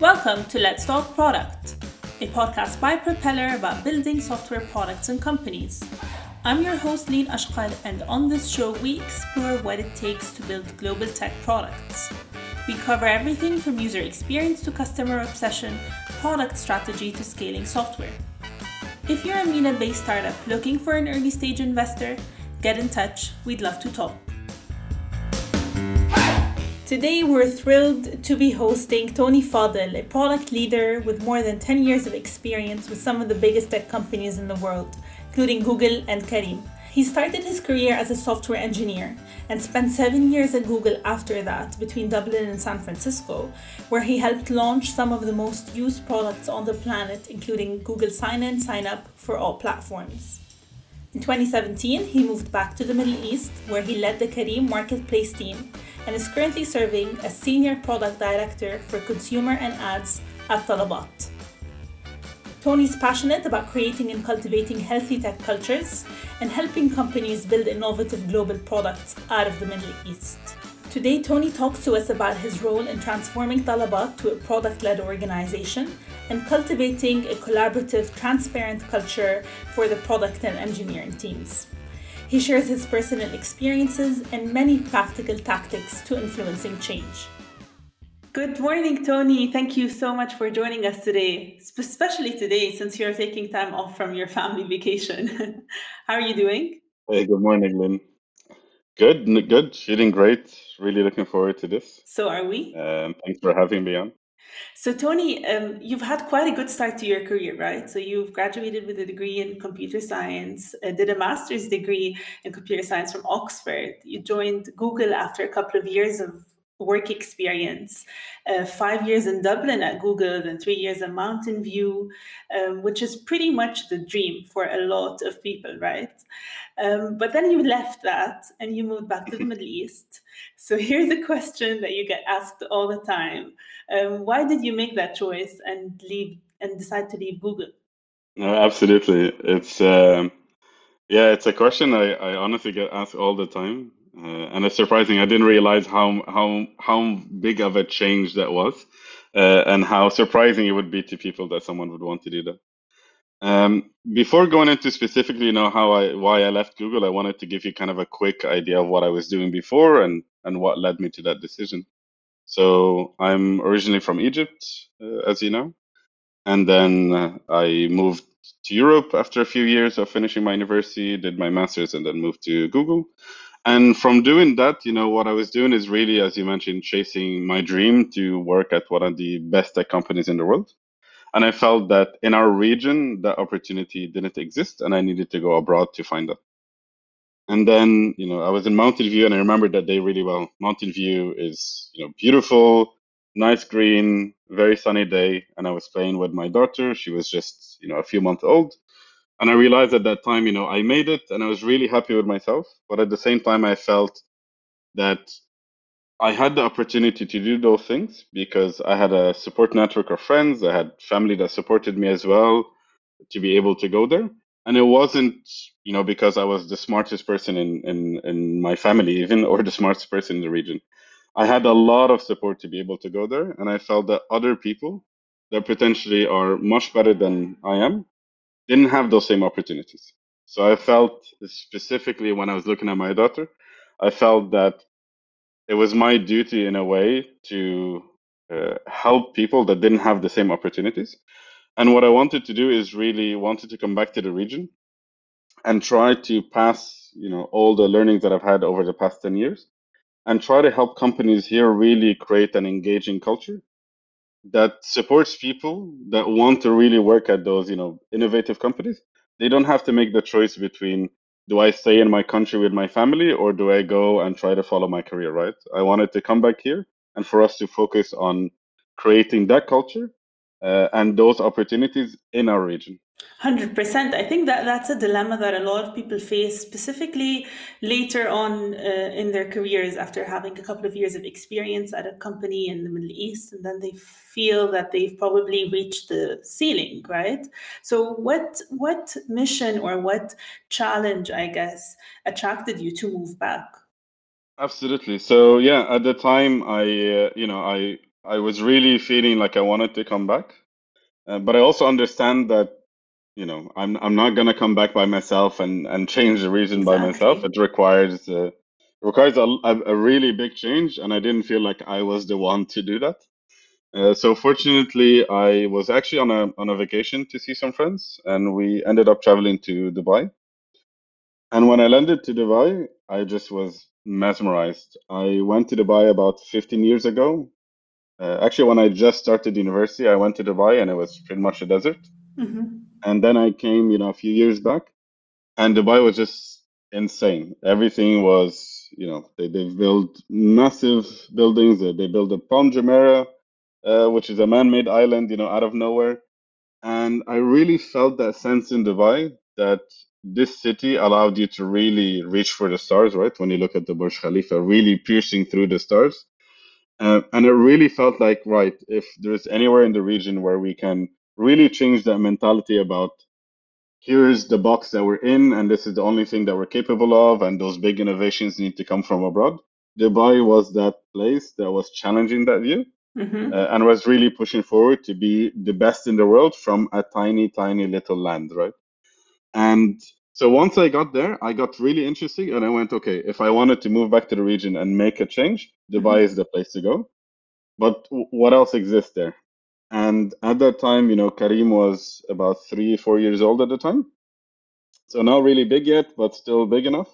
Welcome to Let's Talk Product, a podcast by Propeller about building software products and companies. I'm your host, Lean Ashkal, and on this show, we explore what it takes to build global tech products. We cover everything from user experience to customer obsession, product strategy to scaling software. If you're a MENA based startup looking for an early stage investor, get in touch. We'd love to talk. Today, we're thrilled to be hosting Tony Fadel, a product leader with more than 10 years of experience with some of the biggest tech companies in the world, including Google and Careem. He started his career as a software engineer and spent seven years at Google after that, between Dublin and San Francisco, where he helped launch some of the most used products on the planet, including Google Sign In, Sign Up for all platforms. In 2017, he moved back to the Middle East, where he led the Careem marketplace team and is currently serving as Senior Product Director for Consumer and Ads at Talabat. Tony's passionate about creating and cultivating healthy tech cultures and helping companies build innovative global products out of the Middle East. Today, Tony talks to us about his role in transforming Talabat to a product led organization and cultivating a collaborative, transparent culture for the product and engineering teams. He shares his personal experiences and many practical tactics to influencing change. Good morning, Tony. Thank you so much for joining us today, especially today since you're taking time off from your family vacation. How are you doing? Hey, good morning, Lynn. Good, good, feeling great. Really looking forward to this. So are we. Um, thanks for having me on. So, Tony, um, you've had quite a good start to your career, right? So, you've graduated with a degree in computer science, uh, did a master's degree in computer science from Oxford. You joined Google after a couple of years of work experience uh, five years in dublin at google and three years in mountain view um, which is pretty much the dream for a lot of people right um, but then you left that and you moved back to the middle east. So here's a question that you get asked all the time. Um, why did you make that choice and leave and decide to leave google? No absolutely. It's um, yeah it's a question I, I honestly get asked all the time. Uh, and it's surprising. I didn't realize how how how big of a change that was, uh, and how surprising it would be to people that someone would want to do that. Um, before going into specifically, you know, how I why I left Google, I wanted to give you kind of a quick idea of what I was doing before and and what led me to that decision. So I'm originally from Egypt, uh, as you know, and then uh, I moved to Europe after a few years of finishing my university, did my master's, and then moved to Google. And from doing that, you know, what I was doing is really, as you mentioned, chasing my dream to work at one of the best tech companies in the world. And I felt that in our region, that opportunity didn't exist, and I needed to go abroad to find that. And then, you know, I was in Mountain View, and I remember that day really well. Mountain View is, you know, beautiful, nice green, very sunny day, and I was playing with my daughter. She was just, you know, a few months old, and I realized at that time, you know, I made it and I was really happy with myself. But at the same time, I felt that I had the opportunity to do those things because I had a support network of friends. I had family that supported me as well to be able to go there. And it wasn't, you know, because I was the smartest person in, in, in my family, even, or the smartest person in the region. I had a lot of support to be able to go there. And I felt that other people that potentially are much better than I am didn't have those same opportunities. So I felt specifically when I was looking at my daughter, I felt that it was my duty in a way to uh, help people that didn't have the same opportunities. And what I wanted to do is really wanted to come back to the region and try to pass, you know, all the learnings that I've had over the past 10 years and try to help companies here really create an engaging culture that supports people that want to really work at those, you know, innovative companies. They don't have to make the choice between do I stay in my country with my family or do I go and try to follow my career, right? I wanted to come back here and for us to focus on creating that culture uh, and those opportunities in our region. 100%. I think that that's a dilemma that a lot of people face, specifically later on uh, in their careers after having a couple of years of experience at a company in the Middle East. And then they feel that they've probably reached the ceiling, right? So, what, what mission or what challenge, I guess, attracted you to move back? Absolutely. So, yeah, at the time, I, uh, you know, I, I was really feeling like I wanted to come back, uh, but I also understand that you know I'm I'm not gonna come back by myself and and change the region by myself. It requires uh, it requires a, a a really big change, and I didn't feel like I was the one to do that. Uh, so fortunately, I was actually on a on a vacation to see some friends, and we ended up traveling to Dubai. And when I landed to Dubai, I just was mesmerized. I went to Dubai about 15 years ago. Uh, actually, when I just started university, I went to Dubai, and it was pretty much a desert. hmm And then I came, you know, a few years back, and Dubai was just insane. Everything was, you know, they they built massive buildings. They, they built a Palm Jumeirah, uh, which is a man-made island, you know, out of nowhere. And I really felt that sense in Dubai that this city allowed you to really reach for the stars, right? When you look at the Burj Khalifa, really piercing through the stars. Uh, and it really felt like, right, if there's anywhere in the region where we can really change that mentality about here's the box that we're in, and this is the only thing that we're capable of, and those big innovations need to come from abroad. Dubai was that place that was challenging that view hmm uh, and was really pushing forward to be the best in the world from a tiny, tiny little land, right? And so once I got there, I got really interested and I went, okay, if I wanted to move back to the region and make a change, Dubai hmm is the place to go. But what else exists there? And at that time, you know, Careem was about three, four years old at the time. So not really big yet, but still big enough.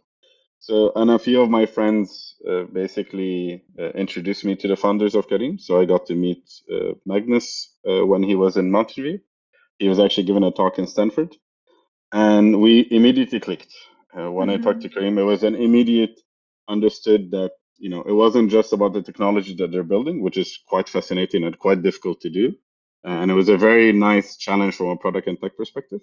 So, and a few of my friends uh, basically uh, introduced me to the founders of Careem. So I got to meet uh, Magnus uh, when he was in Mountain He was actually given a talk in Stanford, and we immediately clicked. Uh, when I talked to Careem, it was an immediate understood that you know it wasn't just about the technology that they're building, which is quite fascinating and quite difficult to do, and it was a very nice challenge from a product and tech perspective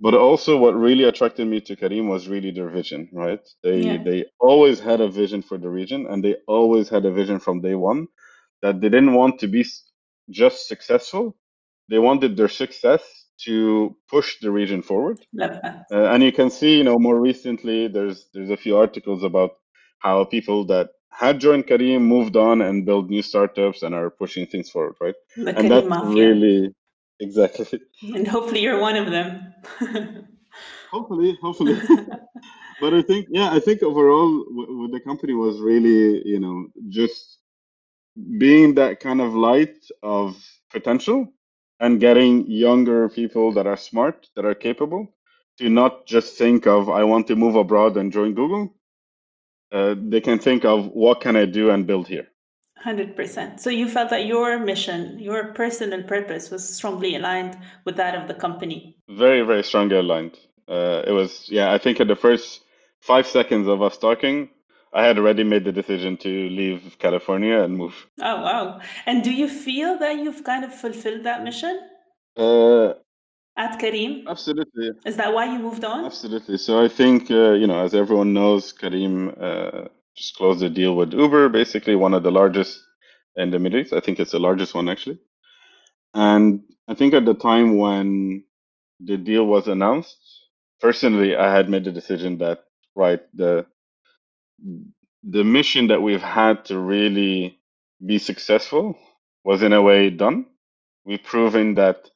but also, what really attracted me to Careem was really their vision, right? They Yeah. they always had a vision for the region, and they always had a vision from day one that they didn't want to be just successful. They wanted their success to push the region forward. Love that. Uh, and you can see, you know, more recently, there's there's a few articles about how people that had joined Careem moved on and built new startups and are pushing things forward, right? The And Careem that Mafia. really, exactly. And hopefully you're one of them. Hopefully, hopefully. But I think, yeah, I think overall, the company was really, you know, just being that kind of light of potential and getting younger people that are smart, that are capable, to not just think of, I want to move abroad and join Google. Uh, they can think of, what can I do and build here? 100%. So you felt that your mission, your personal purpose was strongly aligned with that of the company. Very, very strongly aligned. Uh, it was, yeah, I think at the first five seconds of us talking, I had already made the decision to leave California and move. Oh, wow. And do you feel that you've kind of fulfilled that mission Uh, at Careem? absolutely, Is that why you moved on? absolutely. So I think, uh, you know, as everyone knows, Careem uh, just closed a deal with Uber, basically one of the largest in the Middle East. I think it's the largest one actually. And I think at the time when the deal was announced, personally, I had made the decision that, right, the the mission that we've had to really be successful was in a way done. We've proven that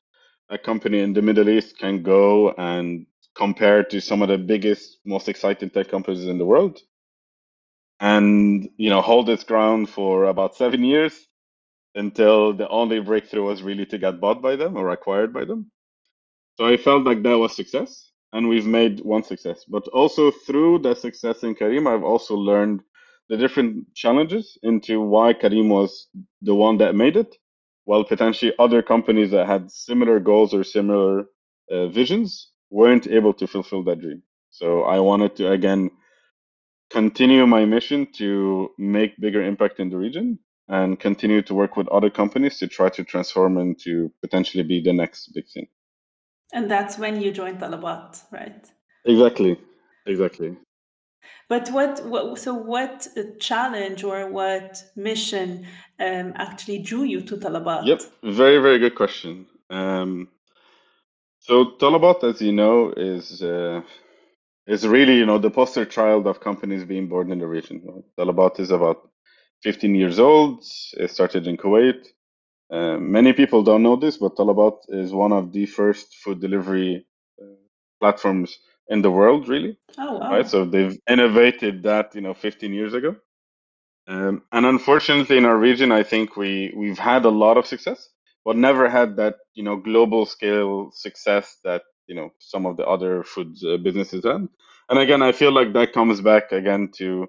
a company in the Middle East can go and compare to some of the biggest, most exciting tech companies in the world and, you know, hold its ground for about seven years until the only breakthrough was really to get bought by them or acquired by them. So I felt like that was success, and we've made one success. But also through that success in Careem, I've also learned the different challenges into why Careem was the one that made it, while potentially other companies that had similar goals or similar uh, visions weren't able to fulfill that dream. So I wanted to again continue my mission to make bigger impact in the region and continue to work with other companies to try to transform and to potentially be the next big thing. And that's when you joined Talabat, right? Exactly. Exactly. But what, what so what challenge or what mission um, actually drew you to Talabat? Yep. Very, very good question. Um, so Talabat, as you know, is uh, is really, you know, the poster child of companies being born in the region. Talabat is about 15 years old. It started in Kuwait. Uh, many people don't know this, but Talabat is one of the first food delivery uh, platforms in the world, really. Oh, wow. Right, so they've innovated that, you know, 15 years ago. Um, and unfortunately, in our region, I think we we've had a lot of success, but never had that, you know, global scale success that you know some of the other food uh, businesses had. And again, I feel like that comes back again to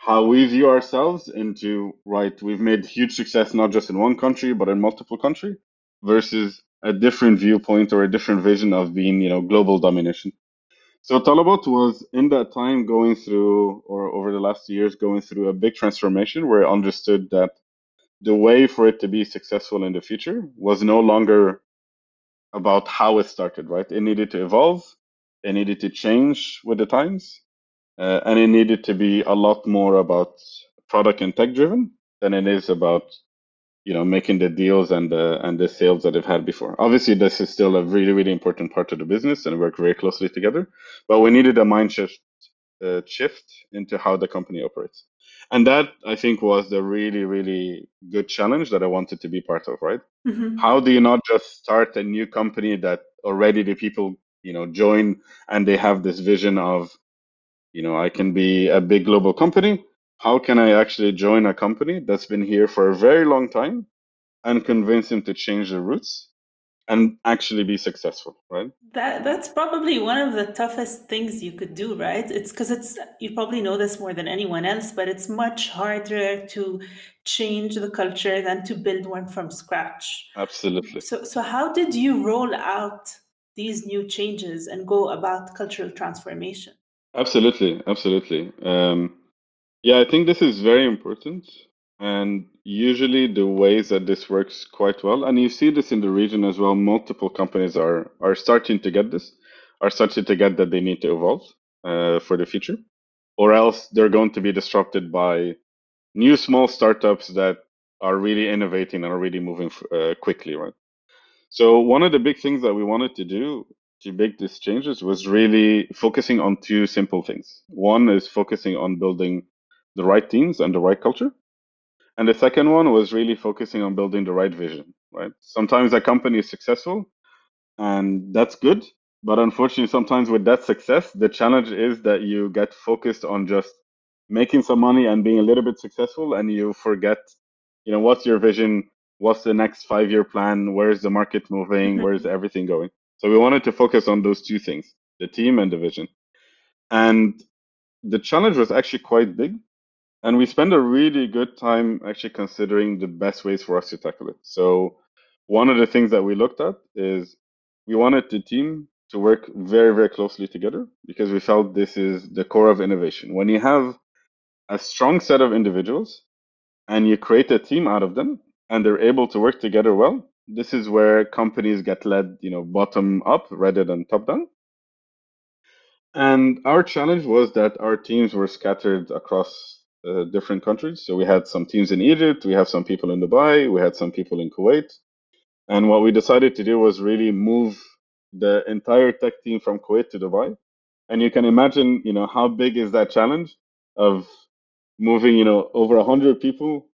how we view ourselves into right we've made huge success not just in one country but in multiple countries versus a different viewpoint or a different vision of being you know global domination. So talabat was in that time going through or over the last years going through a big transformation where it understood that the way for it to be successful in the future was no longer about how it started right? It needed to evolve. It needed to change with the times and it needed to be a lot more about product and tech driven than it is about you know making the deals and the and the sales that they've had before. Obviously, this is still a really really important part of the business and work very closely together. But we needed a mind shift uh, shift into how the company operates, and that I think was the really really good challenge that I wanted to be part of. Right? Mm-hmm. How do you not just start a new company that already the people you know join and they have this vision of you know, I can be a big global company. How can I actually join a company that's been here for a very long time and convince them to change their roots and actually be successful, right? That that's probably one of the toughest things you could do, right? It's because it's you probably know this more than anyone else, but it's much harder to change the culture than to build one from scratch. Absolutely. So so how did you roll out these new changes and go about cultural transformation? Absolutely, absolutely. Um, yeah, I think this is very important. And usually the ways that this works quite well, and you see this in the region as well, multiple companies are are starting to get this, are starting to get that they need to evolve uh, for the future, or else they're going to be disrupted by new small startups that are really innovating and are really moving uh, quickly, right? So one of the big things that we wanted to do to make these changes was really focusing on two simple things. One is focusing on building the right teams and the right culture. And the second one was really focusing on building the right vision, right? Sometimes a company is successful and that's good. But unfortunately, sometimes with that success, the challenge is that you get focused on just making some money and being a little bit successful and you forget, you know, what's your vision? What's the next five year plan? Where's the market moving? Mhm. Where's everything going? So we wanted to focus on those two things, the team and the vision. And the challenge was actually quite big. And we spent a really good time actually considering the best ways for us to tackle it. So one of the things that we looked at is we wanted the team to work very, very closely together because we felt this is the core of innovation. When you have a strong set of individuals and you create a team out of them and they're able to work together well, this is where companies get led, you know, bottom up rather than top down. And our challenge was that our teams were scattered across uh, different countries. So we had some teams in Egypt, we have some people in Dubai, we had some people in Kuwait. And what we decided to do was really move the entire tech team from Kuwait to Dubai. And you can imagine, you know, how big is that challenge of moving, you know, over a hundred people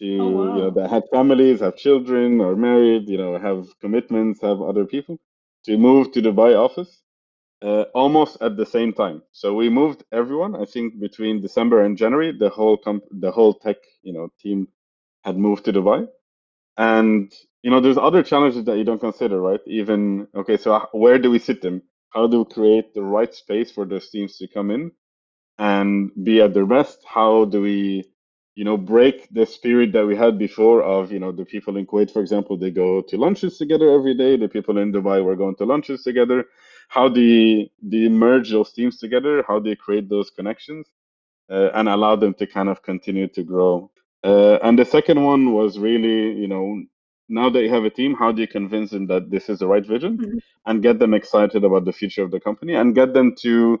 to Oh, you know that have families, have children, are married, you know, have commitments, have other people to move to Dubai office uh, almost at the same time. So we moved everyone. I think between December and January, the whole comp- the whole tech you know team had moved to Dubai, and you know there's other challenges that you don't consider, right? Even okay, so where do we sit them? How do we create the right space for those teams to come in and be at their best? How do we you know break the spirit that we had before of you know the people in Kuwait, for example, they go to lunches together every day. The people in Dubai were going to lunches together how do you, do you merge those teams together? How do you create those connections uh, and allow them to kind of continue to grow? Uh, and the second one was really, you know, now that you have a team, how do you convince them that this is the right vision Mhm. and get them excited about the future of the company and get them to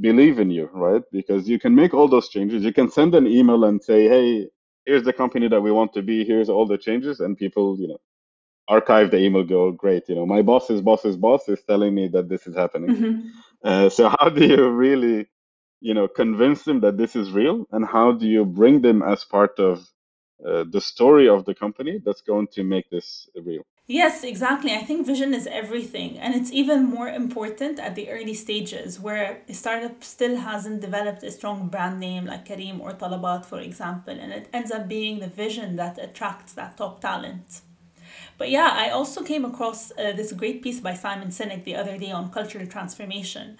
believe in you, right? Because you can make all those changes. You can send an email and say, hey, here's the company that we want to be, here's all the changes, and people, you know, archive the email go great you know my boss's boss's boss is telling me that this is happening Mhm. uh, so how do you really you know convince them that this is real, and how do you bring them as part of uh, the story of the company that's going to make this real? Yes, exactly. I think vision is everything. And it's even more important at the early stages where a startup still hasn't developed a strong brand name like Careem or Talabat, for example. And it ends up being the vision that attracts that top talent. But yeah, I also came across uh, this great piece by Simon Sinek the other day on cultural transformation.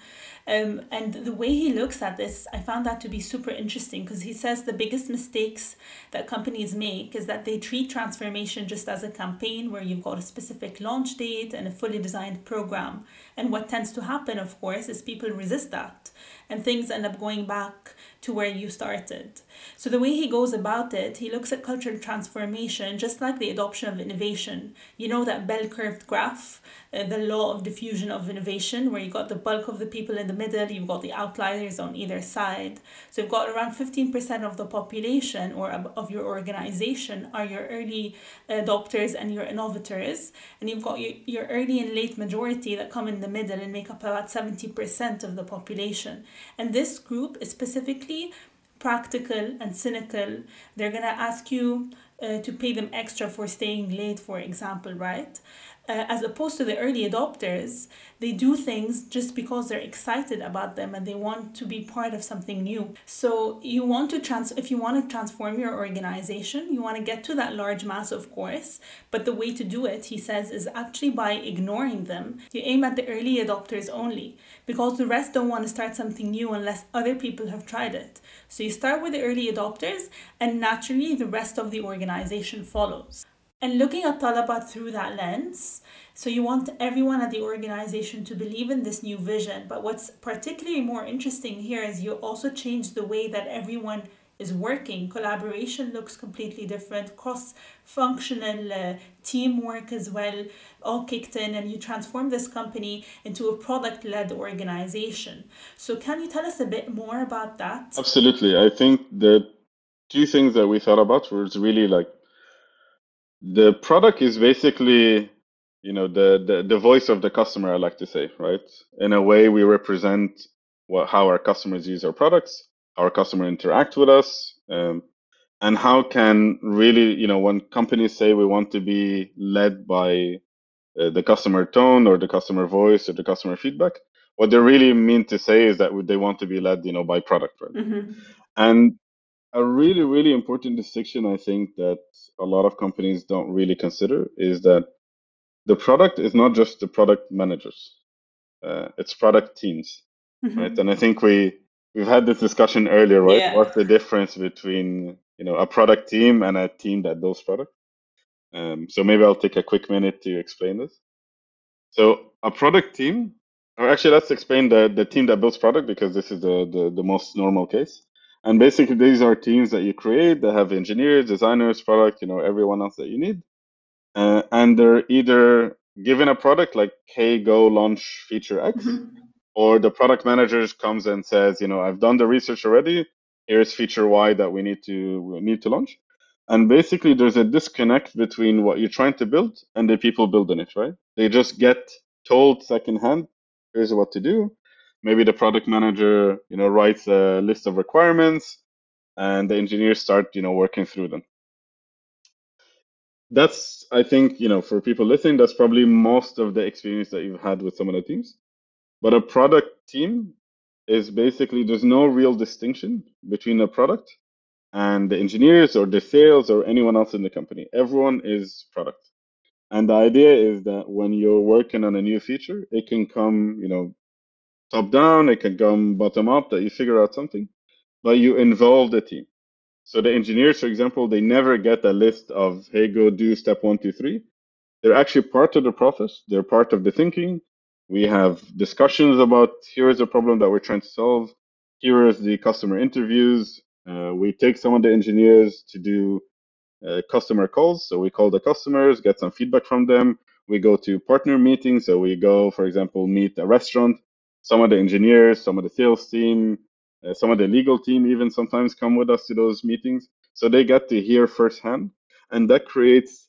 Um, and the way he looks at this, I found that to be super interesting because he says the biggest mistakes that companies make is that they treat transformation just as a campaign where you've got a specific launch date and a fully designed program. And what tends to happen, of course, is people resist that and things end up going back to where you started. So, the way he goes about it, he looks at cultural transformation just like the adoption of innovation. You know that bell curved graph, uh, the law of diffusion of innovation, where you've got the bulk of the people in the middle, you've got the outliers on either side. So, you've got around 15% of the population or of your organization are your early adopters and your innovators, and you've got your, your early and late majority that come in the middle and make up about 70% of the population. And this group is specifically practical and cynical. They're going to ask you uh, to pay them extra for staying late, for example, right? Uh, as opposed to the early adopters, they do things just because they're excited about them and they want to be part of something new. So you want to trans if you want to transform your organization, you want to get to that large mass, of course. But the way to do it, he says, is actually by ignoring them. You aim at the early adopters only because the rest don't want to start something new unless other people have tried it. So you start with the early adopters, and naturally the rest of the organization follows and looking at Talabat through that lens. So you want everyone at the organization to believe in this new vision. But what's particularly more interesting here is you also change the way that everyone is working. Collaboration looks completely different, cross functional uh, teamwork as well, all kicked in, and you transform this company into a product led organization. So, can you tell us a bit more about that? Absolutely. I think the two things that we thought about was really like the product is basically, you know, the, the, the voice of the customer, I like to say, right? In a way, we represent what, how our customers use our products, how our customer interact with us, um, and how can really, you know, when companies say we want to be led by uh, the customer tone or the customer voice or the customer feedback, what they really mean to say is that they want to be led, you know, by product, right? Mm-hmm. And a really, really important distinction I think that a lot of companies don't really consider is that the product is not just the product managers, uh, it's product teams, mm-hmm. right? And I think we we've had this discussion earlier, right? Yeah. What's the difference between you know a product team and a team that builds product? Um, so maybe I'll take a quick minute to explain this. So a product team, or actually let's explain the, the team that builds product because this is the, the, the most normal case. And basically, these are teams that you create that have engineers, designers, product, you know, everyone else that you need. Uh, and they're either given a product like, hey, go launch feature X, mm-hmm. or the product manager comes and says, you know, I've done the research already. Here's feature Y that we need to we need to launch. And basically, there's a disconnect between what you're trying to build and the people building it, right? They just get told secondhand, here's what to do maybe the product manager you know writes a list of requirements and the engineers start you know working through them. That's i think you know for people listening that's probably most of the experience that you've had with some of the teams. But a product team is basically there's no real distinction between a product and the engineers or the sales or anyone else in the company. Everyone is product. And the idea is that when you're working on a new feature it can come you know top down, it can come bottom up that you figure out something, but you involve the team. So the engineers, for example, they never get a list of, hey, go do step one, two, three. They're actually part of the process. They're part of the thinking. We have discussions about here is a problem that we're trying to solve. Here is the customer interviews. Uh, we take some of the engineers to do uh, customer calls. So we call the customers, get some feedback from them. We go to partner meetings. So we go, for example, meet a restaurant some of the engineers, some of the sales team, uh, some of the legal team even sometimes come with us to those meetings. So they get to hear firsthand, and that creates,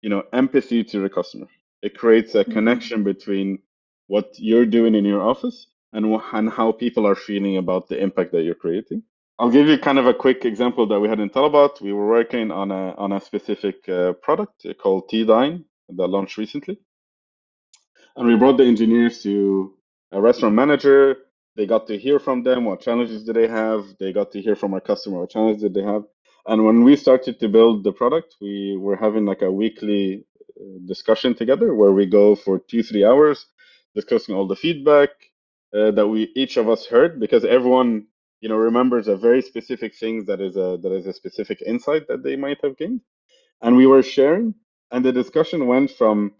you know, empathy to the customer. It creates a mm-hmm. connection between what you're doing in your office and, and how people are feeling about the impact that you're creating. I'll give you kind of a quick example that we had in Talabat. We were working on a on a specific uh, product called T-Dine that launched recently, and we brought the engineers to a restaurant manager. They got to hear from them what challenges do they have. They got to hear from our customer what challenges did they have. And when we started to build the product, we were having like a weekly uh, discussion together where we go for two three hours discussing all the feedback uh, that we each of us heard because everyone you know remembers a very specific thing that is a that is a specific insight that they might have gained and we were sharing and the discussion went from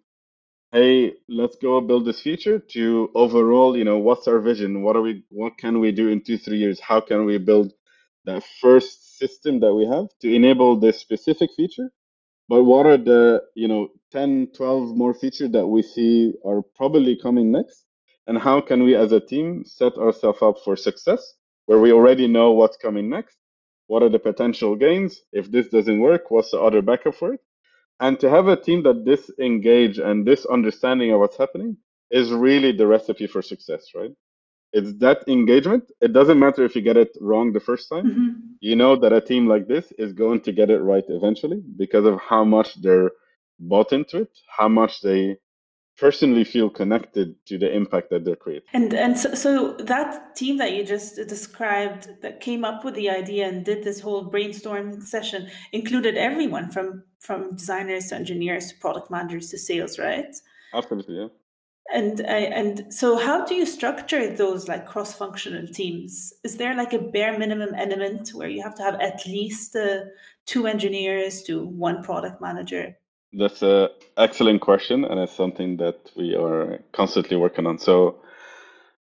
hey let's go build this feature to overall you know what's our vision? What are we what can we do in two three years? How can we build that first system that we have to enable this specific feature? But what are the you know 10 12 more features that we see are probably coming next? And how can we as a team set ourselves up for success where we already know what's coming next? What are the potential gains? If this doesn't work what's the other backup for it and to have a team that this engage and this understanding of what's happening is really the recipe for success right? It's that engagement. It doesn't matter if you get it wrong the first time. Mm-hmm. you know that a team like this is going to get it right eventually because of how much they're bought into it how much they personally feel connected to the impact that they're creating. And and so, so, that team that you just described that came up with the idea and did this whole brainstorming session included everyone from from designers to engineers to product managers to sales, right? Absolutely, yeah. And and so how do you structure those like cross-functional teams? Is there like a bare minimum element where you have to have at least uh, two engineers to one product manager? That's an excellent question, and it's something that we are constantly working on. So,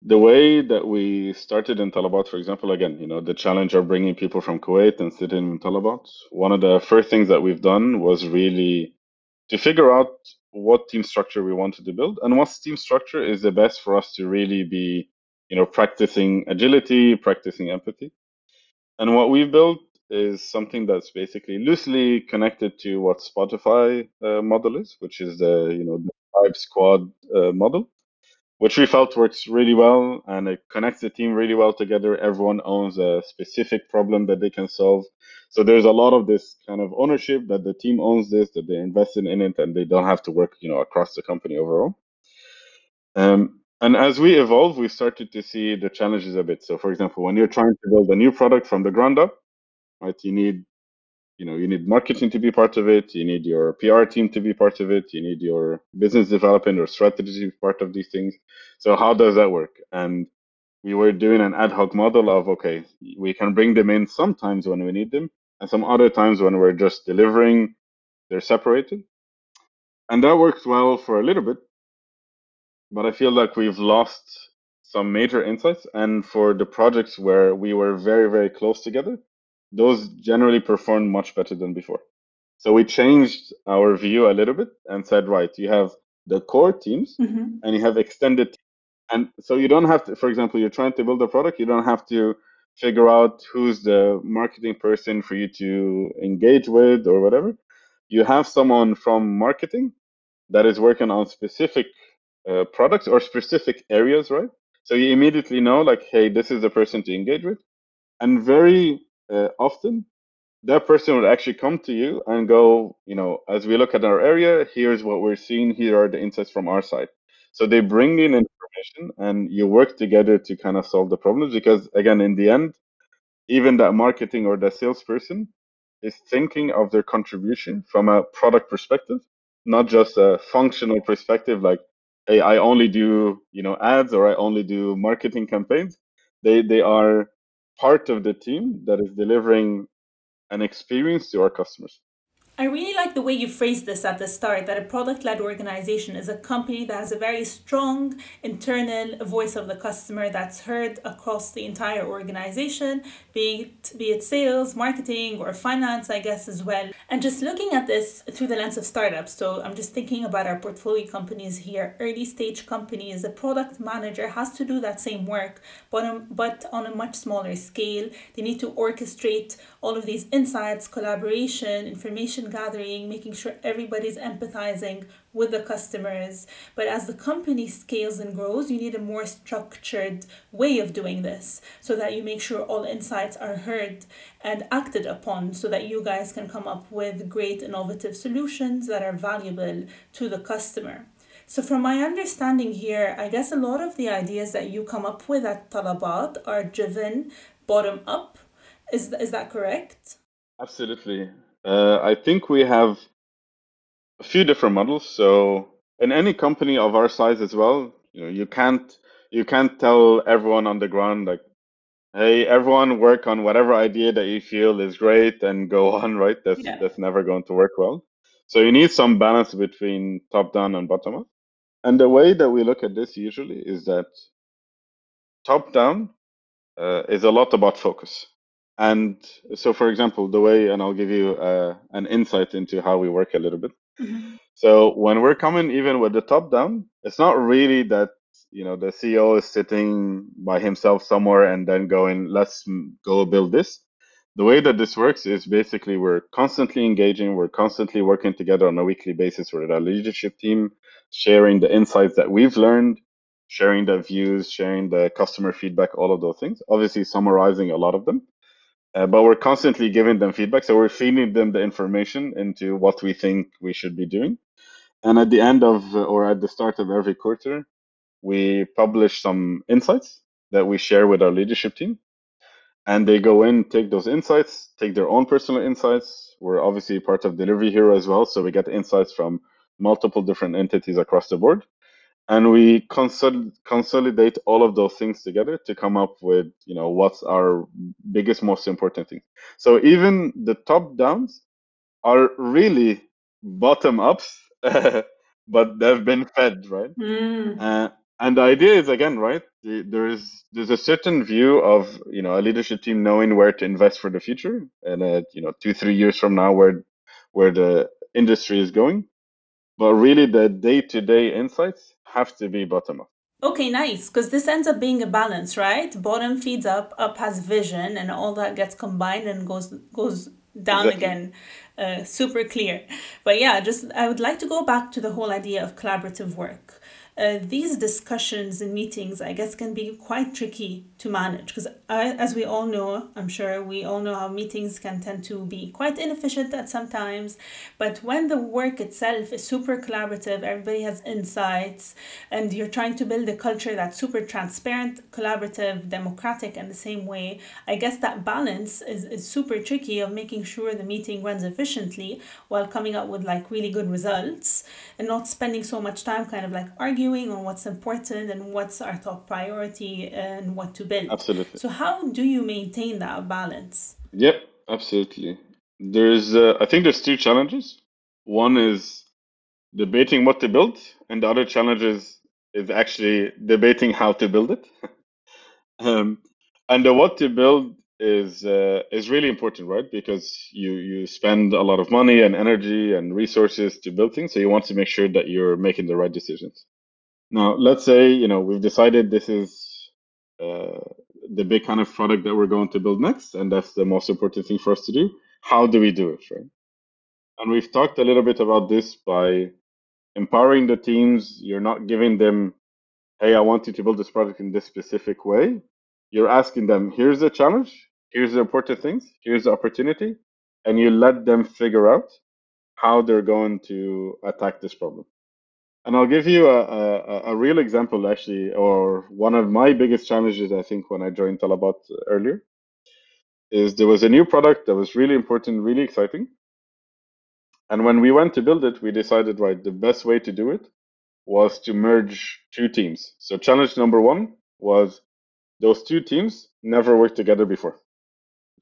the way that we started in Talabat, for example, again, you know, the challenge of bringing people from Kuwait and sitting in Talabat, one of the first things that we've done was really to figure out what team structure we wanted to build and what team structure is the best for us to really be, you know, practicing agility, practicing empathy. And what we've built is something that's basically loosely connected to what Spotify uh, model is, which is the you know the five squad uh, model, which we felt works really well and it connects the team really well together. Everyone owns a specific problem that they can solve. So there's a lot of this kind of ownership that the team owns this, that they invested in it, and they don't have to work you know across the company overall. Um, and as we evolve, we started to see the challenges a bit. So, for example, when you're trying to build a new product from the ground up, right? You need, you know, you need marketing to be part of it. You need your PR team to be part of it. You need your business development or strategy part of these things. So how does that work? And we were doing an ad hoc model of okay, we can bring them in sometimes when we need them, and some other times when we're just delivering, they're separated. And that works well for a little bit, but I feel like we've lost some major insights. And for the projects where we were very, very close together, those generally performed much better than before. So we changed our view a little bit and said, right, you have the core teams mm-hmm. and you have extended. And so you don't have to, for example, you're trying to build a product, you don't have to figure out who's the marketing person for you to engage with or whatever. You have someone from marketing that is working on specific uh, products or specific areas, right? So you immediately know, like, hey, this is the person to engage with. And very uh, often, that person would actually come to you and go, you know, as we look at our area, here's what we're seeing. Here are the insights from our side. So they bring in information and you work together to kind of solve the problems because, again, in the end, even that marketing or the salesperson is thinking of their contribution from a product perspective, not just a functional perspective like, hey, I only do, you know, ads or I only do marketing campaigns. They they are part of the team that is delivering an experience to our customers. I really like the way you phrased this at the start that a product led organization is a company that has a very strong internal voice of the customer that's heard across the entire organization, be it, be it sales, marketing, or finance, I guess, as well. And just looking at this through the lens of startups, so I'm just thinking about our portfolio companies here, early stage companies, a product manager has to do that same work, but, but on a much smaller scale. They need to orchestrate all of these insights, collaboration, information gathering, making sure everybody's empathizing with the customers. But as the company scales and grows, you need a more structured way of doing this so that you make sure all insights are heard and acted upon so that you guys can come up with great innovative solutions that are valuable to the customer. So, from my understanding here, I guess a lot of the ideas that you come up with at Talabat are driven bottom up. Is, is that correct? Absolutely. Uh, I think we have a few different models. So, in any company of our size as well, you know, you can't you can't tell everyone on the ground like, hey, everyone work on whatever idea that you feel is great and go on, right? That's Yeah. that's never going to work well. So you need some balance between top down and bottom up. And the way that we look at this usually is that top down uh, is a lot about focus. And so, for example, the way, and I'll give you uh, an insight into how we work a little bit. Mhm. So when we're coming even with the top down, it's not really that you know the CEO is sitting by himself somewhere and then going, "Let's go build this." The way that this works is basically we're constantly engaging, we're constantly working together on a weekly basis with our leadership team, sharing the insights that we've learned, sharing the views, sharing the customer feedback, all of those things. Obviously, summarizing a lot of them. Uh, but we're constantly giving them feedback. So we're feeding them the information into what we think we should be doing. And at the end of, uh, or at the start of every quarter, we publish some insights that we share with our leadership team. And they go in, take those insights, take their own personal insights. We're obviously part of Delivery Hero as well. So we get insights from multiple different entities across the board and we consol- consolidate all of those things together to come up with you know what's our biggest most important thing. So even the top downs are really bottom ups but they've been fed right? Mm. uh, and the idea is again right the, there is there's a certain view of you know a leadership team knowing where to invest for the future and uh, you know two three years from now where where the industry is going but really the day-to-day insights have to be bottom up Okay, nice. Because this ends up being a balance, right? Bottom feeds up, up has vision, and all that gets combined and goes goes down Exactly. again. Uh, super clear. But yeah, just I would like to go back to the whole idea of collaborative work. Uh, these discussions and meetings, I guess, can be quite tricky to manage because, as we all know, I'm sure we all know how meetings can tend to be quite inefficient at some times. But when the work itself is super collaborative, everybody has insights, and you're trying to build a culture that's super transparent, collaborative, democratic, and the same way, I guess that balance is, is super tricky of making sure the meeting runs efficiently while coming up with like really good results and not spending so much time kind of like arguing on what's important and what's our top priority and what to build. absolutely. So, how do you maintain that balance? yep absolutely. There's uh, i think there's two challenges. One is debating what to build and the other challenge is, is actually debating how to build it. Um, and the what to build is uh, is really important right? Because you you spend a lot of money and energy and resources to build things so you want to make sure that you're making the right decisions now let's say you know we've decided this is uh, the big kind of product that we're going to build next and that's the most important thing for us to do. How do we do it right? And we've talked a little bit about this by empowering the teams. You're not giving them hey i want you to build this product in this specific way. You're asking them here's the challenge. Here's the important things. Here's the opportunity. And you let them figure out how they're going to attack this problem and i'll give you a, a, a real example actually or one of my biggest challenges i think when i joined talabat earlier is there was a new product that was really important really exciting and when we went to build it we decided right the best way to do it was to merge two teams so challenge number one was those two teams never worked together before.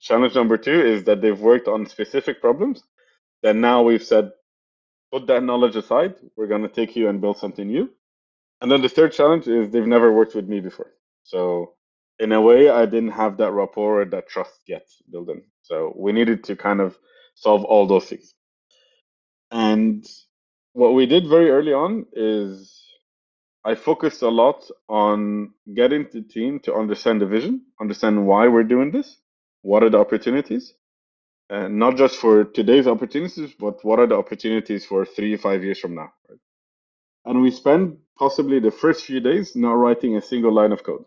Challenge number two is that they've worked on specific problems. Then now we've said, put that knowledge aside. We're going to take you and build something new. And then the third challenge is they've never worked with me before. So in a way, I didn't have that rapport, that trust yet built in. So we needed to kind of solve all those things. And what we did very early on is I focused a lot on getting the team to understand the vision, understand why we're doing this, what are the opportunities, not just for today's opportunities, but what are the opportunities for three, five years from now. Right? And we spent possibly the first few days not writing a single line of code.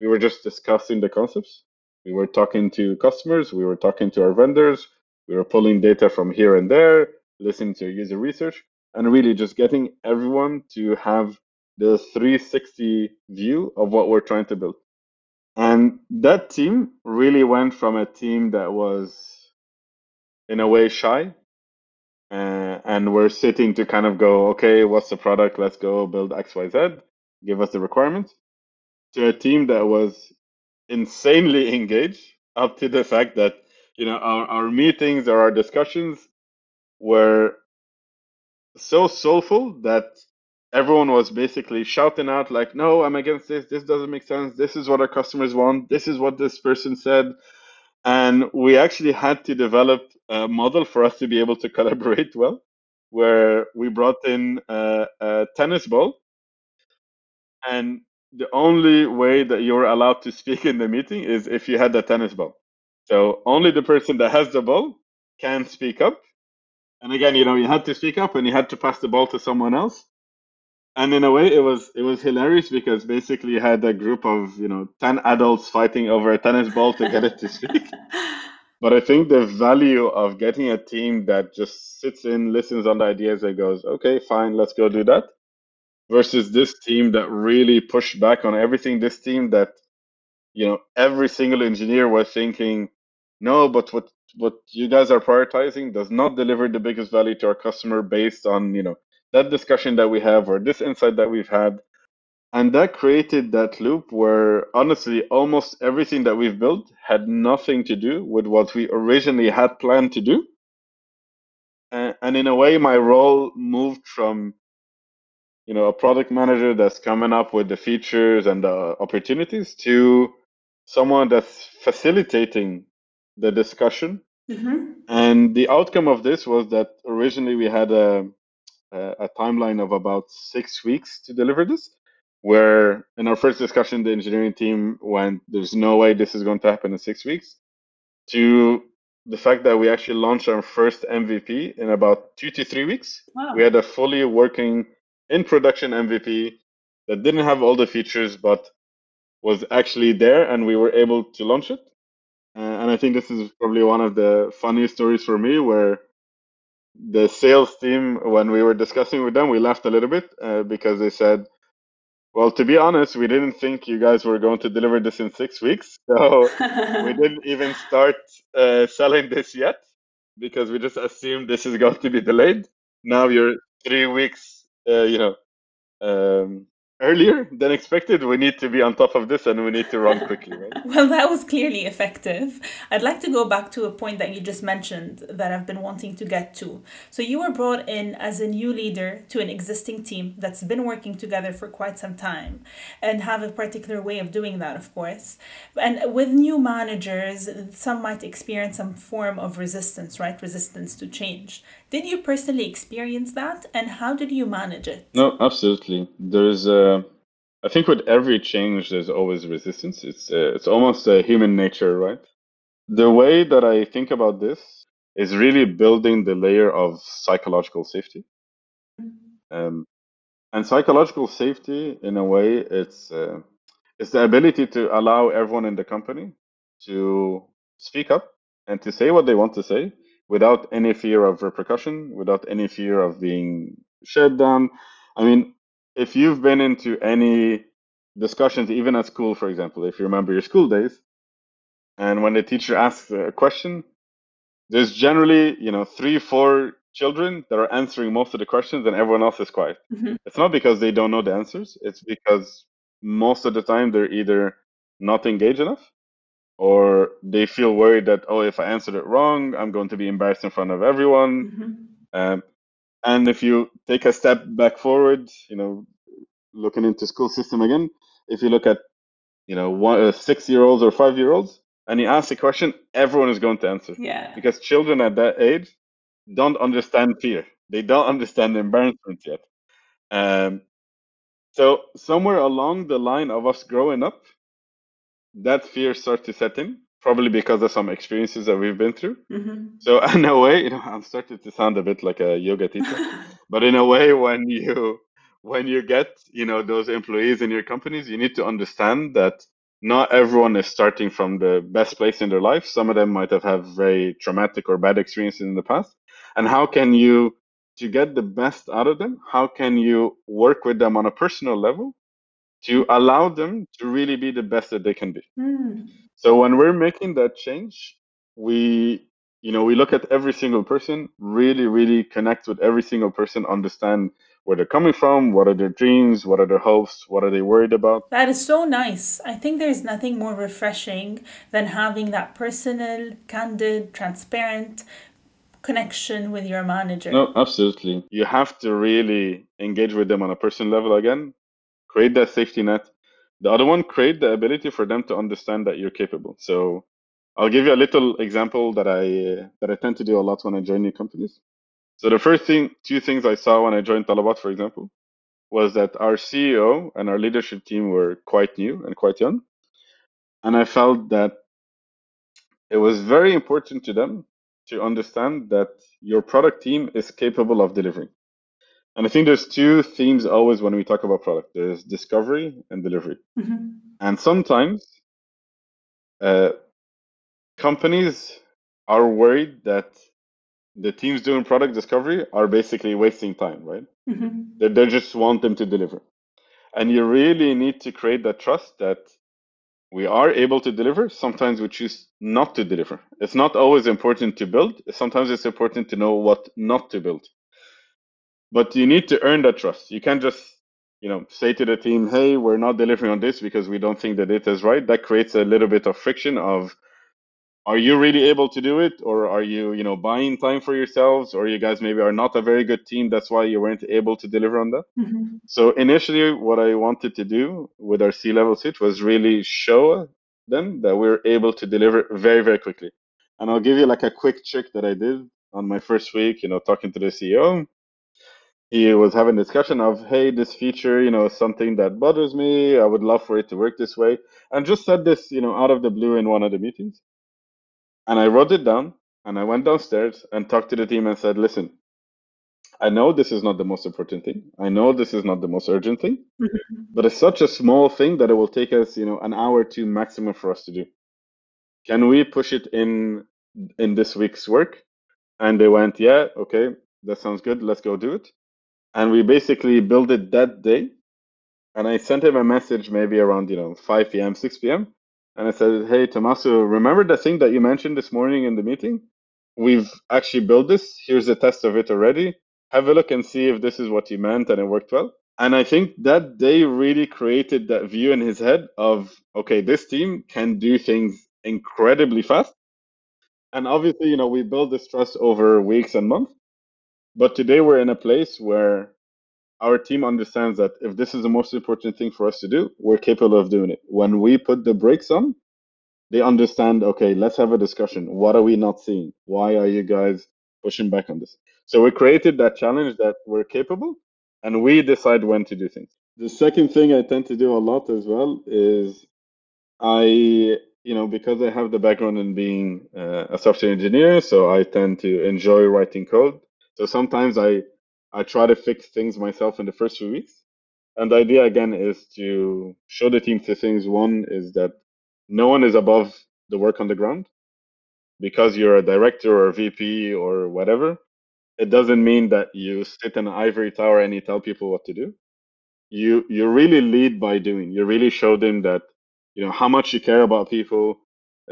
We were just discussing the concepts. We were talking to customers. We were talking to our vendors. We were pulling data from here and there, listening to user research, and really just getting everyone to have the 360 view of what we're trying to build. And that team really went from a team that was, in a way, shy. Uh, and we're sitting to kind of go, okay, what's the product? Let's go build XYZ, give us the requirements, to a team that was insanely engaged up to the fact that, you know, our, our meetings or our discussions were so soulful that everyone was basically shouting out like no i'm against this. This doesn't make sense. This is what our customers want. This is what this person said and we actually had to develop a model for us to be able to collaborate well where we brought in a, a tennis ball. And the only way that you're allowed to speak in the meeting is if you had the tennis ball. So only the person that has the ball can speak up. And again you know you had to speak up and you had to pass the ball to someone else and in a way it was it was hilarious because basically you had a group of you know 10 adults fighting over a tennis ball to get it to speak but i think the value of getting a team that just sits in listens on the ideas and goes okay fine let's go do that versus this team that really pushed back on everything. This team that you know every single engineer was thinking no but what what you guys are prioritizing does not deliver the biggest value to our customer based on you know that discussion that we have or this insight that we've had. And that created that loop where honestly almost everything that we've built had nothing to do with what we originally had planned to do. And, and in a way my role moved from you know a product manager that's coming up with the features and the opportunities to someone that's facilitating the discussion. Mm-hmm. and the outcome of this was that originally we had a a, timeline of about six weeks to deliver this. Where in our first discussion, the engineering team went, "There's no way this is going to happen in six weeks." To the fact that we actually launched our first MVP in about two to three weeks. Wow. We had a fully working in production MVP that didn't have all the features, but was actually there, and we were able to launch it. Uh, and I think this is probably one of the funniest stories for me, where the sales team, when we were discussing with them, we laughed a little bit uh, because they said, "Well, to be honest, we didn't think you guys were going to deliver this in six weeks, so we didn't even start uh, selling this yet because we just assumed this is going to be delayed. Now you're three weeks, uh, you know, um, earlier than expected. We need to be on top of this and we need to run quickly, right? Well, that was clearly effective. I'd like to go back to a point that you just mentioned that I've been wanting to get to. So, you were brought in as a new leader to an existing team that's been working together for quite some time and have a particular way of doing that, of course. And with new managers, some might experience some form of resistance, right? Resistance to change. Did you personally experience that and how did you manage it? No, absolutely. There's, uh, I think, with every change, there's always resistance. It's uh, it's almost a human nature, right? The way that I think about this is really building the layer of psychological safety. Um, and psychological safety, in a way, it's uh, it's the ability to allow everyone in the company to speak up and to say what they want to say without any fear of repercussion, without any fear of being shut down. I mean, if you've been into any discussions, even at school, for example, if you remember your school days, and when the teacher asks a question, there's generally, you know, three, four children that are answering most of the questions and everyone else is quiet. Mhm. It's not because they don't know the answers, it's because most of the time they're either not engaged enough or they feel worried that, oh, if I answered it wrong, I'm going to be embarrassed in front of everyone. Mhm. Um, and if you take a step back forward, you know, looking into school system again, if you look at, you know, one, uh, six-year-olds or five-year-olds, and you ask a question, everyone is going to answer Yeah. because children at that age don't understand fear. They don't understand embarrassment yet. Um, so somewhere along the line of us growing up, that fear starts to set in, probably because of some experiences that we've been through. Mm-hmm. So in a way, you know, I'm starting to sound a bit like a yoga teacher, but in a way, when you when you get you know those employees in your companies, you need to understand that not everyone is starting from the best place in their life. Some of them might have had very traumatic or bad experiences in the past. And how can you, to get the best out of them, how can you work with them on a personal level to allow them to really be the best that they can be? Mm. So when we're making that change, we you know we look at every single person, really, really connect with every single person, understand where they're coming from, what are their dreams, what are their hopes, what are they worried about. That is so nice. I think there's nothing more refreshing than having that personal, candid, transparent connection with your manager. No, absolutely. You have to really engage with them on a personal level again, create that safety net. The other one, create the ability for them to understand that you're capable. So I'll give you a little example that I that I tend to do a lot when I join new companies. So the first thing, two things I saw when I joined Talabat, for example, was that our CEO and our leadership team were quite new and quite young, and I felt that it was very important to them to understand that your product team is capable of delivering. And I think there's two themes always when we talk about product. There's discovery and delivery. Mm-hmm. And sometimes uh, companies are worried that the teams doing product discovery are basically wasting time, right? Mm-hmm. They, they just want them to deliver. And you really need to create that trust that we are able to deliver. Sometimes we choose not to deliver. It's not always important to build. Sometimes it's important to know what not to build. But you need to earn that trust. You can't just, you know, say to the team, "Hey, we're not delivering on this because we don't think the data is right." That creates a little bit of friction of are you really able to do it or are you you know buying time for yourselves or you guys maybe are not a very good team that's why you weren't able to deliver on that Mm-hmm. so initially what i wanted to do with our c level switch was really show them that we're able to deliver very very quickly and i'll give you like a quick trick that i did on my first week you know talking to the ceo he was having a discussion of hey this feature you know is something that bothers me i would love for it to work this way and just said this you know out of the blue in one of the meetings and I wrote it down and I went downstairs and talked to the team and said, listen, I know this is not the most important thing. I know this is not the most urgent thing, Mm-hmm. but it's such a small thing that it will take us, you know, an hour to maximum for us to do. Can we push it in in this week's work? And they went, yeah, okay, that sounds good. Let's go do it. And we basically built it that day. And I sent him a message maybe around, you know, 5 p.m., 6 p.m. And I said, hey, Tomaso, remember the thing that you mentioned this morning in the meeting? We've actually built this. Here's a test of it already. Have a look and see if this is what you meant and it worked well. And I think that day really created that view in his head of, okay, this team can do things incredibly fast. And obviously, you know, we build this trust over weeks and months. But today we're in a place where our team understands that if this is the most important thing for us to do, we're capable of doing it. When we put the brakes on, they understand, okay, let's have a discussion. What are we not seeing? Why are you guys pushing back on this? So we created that challenge that we're capable and we decide when to do things. The second thing I tend to do a lot as well is I, you know, because I have the background in being uh, a software engineer, so I tend to enjoy writing code. So sometimes I I try to fix things myself in the first few weeks. And the idea again is to show the team two things. One is that no one is above the work on the ground. Because you're a director or a VP or whatever, it doesn't mean that you sit in an ivory tower and you tell people what to do. You you really lead by doing. You really show them that you know how much you care about people.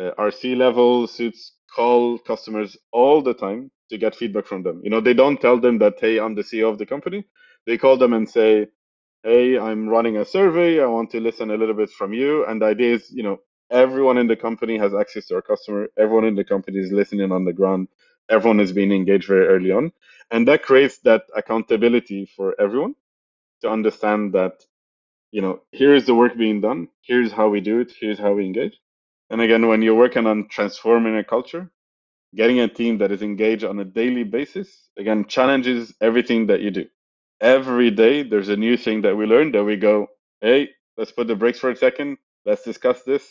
Uh, our level suits call customers all the time to get feedback from them. You know, they don't tell them that, hey, I'm the CEO of the company. They call them and say, hey, I'm running a survey. I want to listen a little bit from you. And the idea is, you know, everyone in the company has access to our customer. Everyone in the company is listening on the ground. Everyone is being engaged very early on. And that creates that accountability for everyone to understand that, you know, here is the work being done. Here's how we do it. Here's how we engage. And again, when you're working on transforming a culture, getting a team that is engaged on a daily basis again challenges everything that you do. Every day there's a new thing that we learn that we go hey let's put the brakes for a second. Let's discuss this.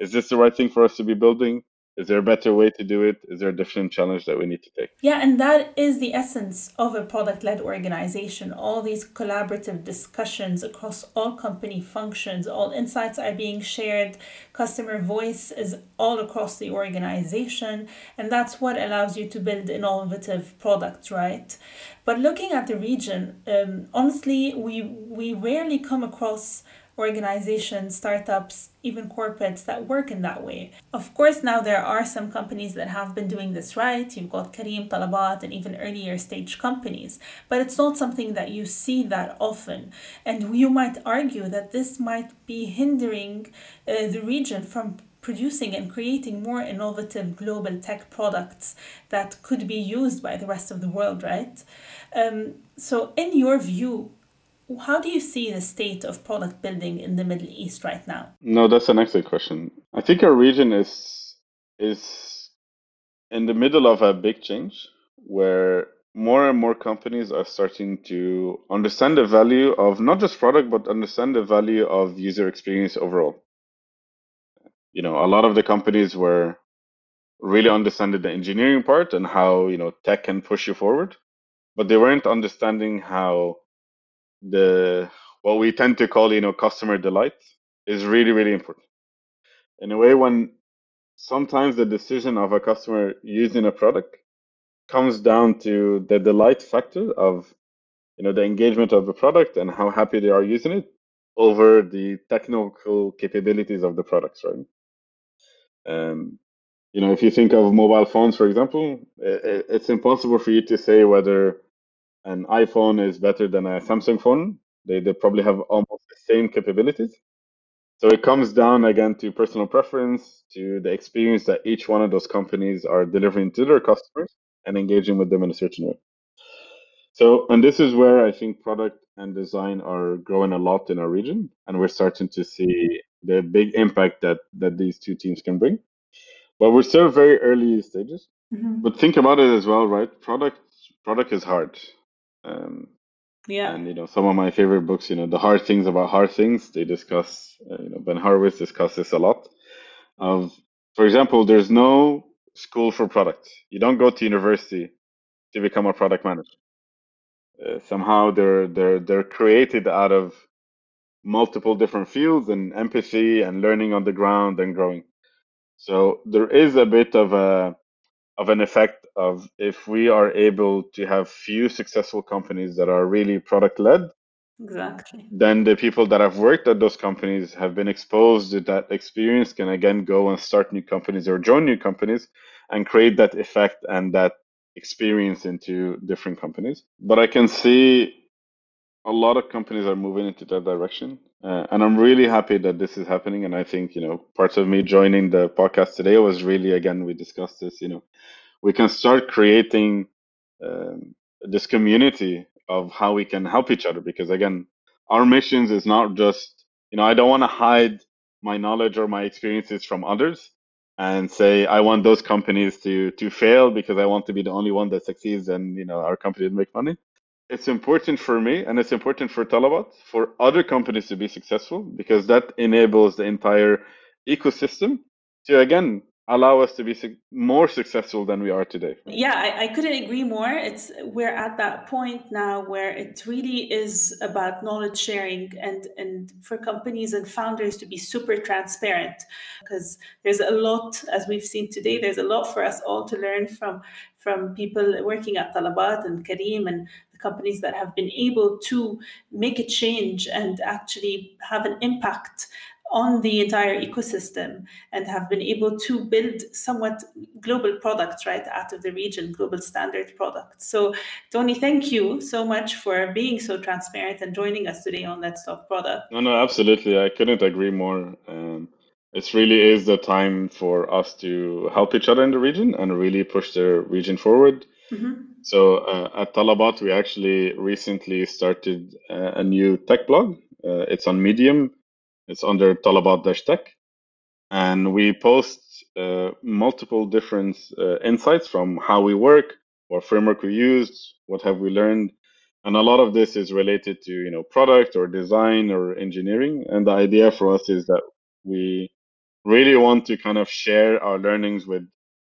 Is this the right thing for us to be building? Is there a better way to do it? Is there a different challenge that we need to take? Yeah, and that is the essence of a product led organization. All these collaborative discussions across all company functions, all insights are being shared, customer voice is all across the organization, and that's what allows you to build innovative products, right? But looking at the region, um, honestly, we, we rarely come across organizations, startups, even corporates that work in that way. Of course, now there are some companies that have been doing this right. You've got Careem, Talabat, and even earlier stage companies, but it's not something that you see that often. And you might argue that this might be hindering uh, the region from producing and creating more innovative global tech products that could be used by the rest of the world, right? Um, so, in your view, how do you see the state of product building in the Middle East right now? No, that's an excellent question. I think our region is is in the middle of a big change where more and more companies are starting to understand the value of not just product but understand the value of user experience overall. You know, a lot of the companies were really understanding the engineering part and how, you know, tech can push you forward, but they weren't understanding how the what we tend to call you know customer delight is really really important. In a way when sometimes the decision of a customer using a product comes down to the delight factor of you know the engagement of the product and how happy they are using it over the technical capabilities of the products right? Um, you know if you think of mobile phones for example it, it's impossible for you to say whether an iPhone is better than a Samsung phone. They, they probably have almost the same capabilities. So it comes down again to personal preference, to the experience that each one of those companies are delivering to their customers and engaging with them in a certain way. So, and this is where I think product and design are growing a lot in our region, and we're starting to see the big impact that that these two teams can bring. But we're still very early stages. Mm-hmm. But think about it as well, right? Product product is hard. Um, yeah. And you know, some of my favorite books, you know, the hard things about hard things. They discuss, uh, you know, Ben Horowitz discusses a lot. Of, for example, there's no school for product. You don't go to university to become a product manager. Uh, somehow they're they're they're created out of multiple different fields and empathy and learning on the ground and growing. So there is a bit of a of an effect of if we are able to have few successful companies that are really product led exactly. then the people that have worked at those companies have been exposed to that experience can again go and start new companies or join new companies and create that effect and that experience into different companies. But i can see a lot of companies are moving into that direction uh, and i'm really happy that this is happening and i think you know parts of me joining the podcast today was really again we discussed this you know we can start creating um, this community of how we can help each other because again our missions is not just you know i don't want to hide my knowledge or my experiences from others and say i want those companies to to fail because i want to be the only one that succeeds and you know our company to make money. It's important for me and it's important for talabat for other companies to be successful because that enables the entire ecosystem to again allow us to be more successful than we are today. Yeah, I, I, couldn't agree more. It's we're at that point now where it really is about knowledge sharing and and for companies and founders to be super transparent because there's a lot as we've seen today. There's a lot for us all to learn from from people working at Talabat and Careem and the companies that have been able to make a change and actually have an impact on the entire ecosystem and have been able to build somewhat global products right out of the region global standard products. So tony thank you so much for being so transparent and joining us today on let's talk product. No no absolutely. I couldn't agree more. Um, it really is the time for us to help each other in the region and really push the region forward. Mm-hmm. so uh, at talabat we actually recently started uh, a new tech blog. Uh, it's on medium it's under Talabat Dash Tech. And we post uh, multiple different uh, insights from how we work, what framework we used, what have we learned. And a lot of this is related to, you know, product or design or engineering. And the idea for us is that we really want to kind of share our learnings with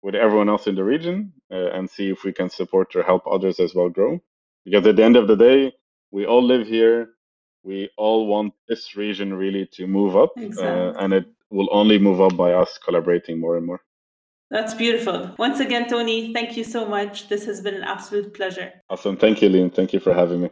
with everyone else in the region uh, and see if we can support or help others as well grow. Because at the end of the day, we all live here. We all want this region really to move up, exactly. uh, and it will only move up by us collaborating more and more. That's beautiful. Once again, Tony, thank you so much. This has been an absolute pleasure. Awesome. Thank you, Lean. Thank you for having me.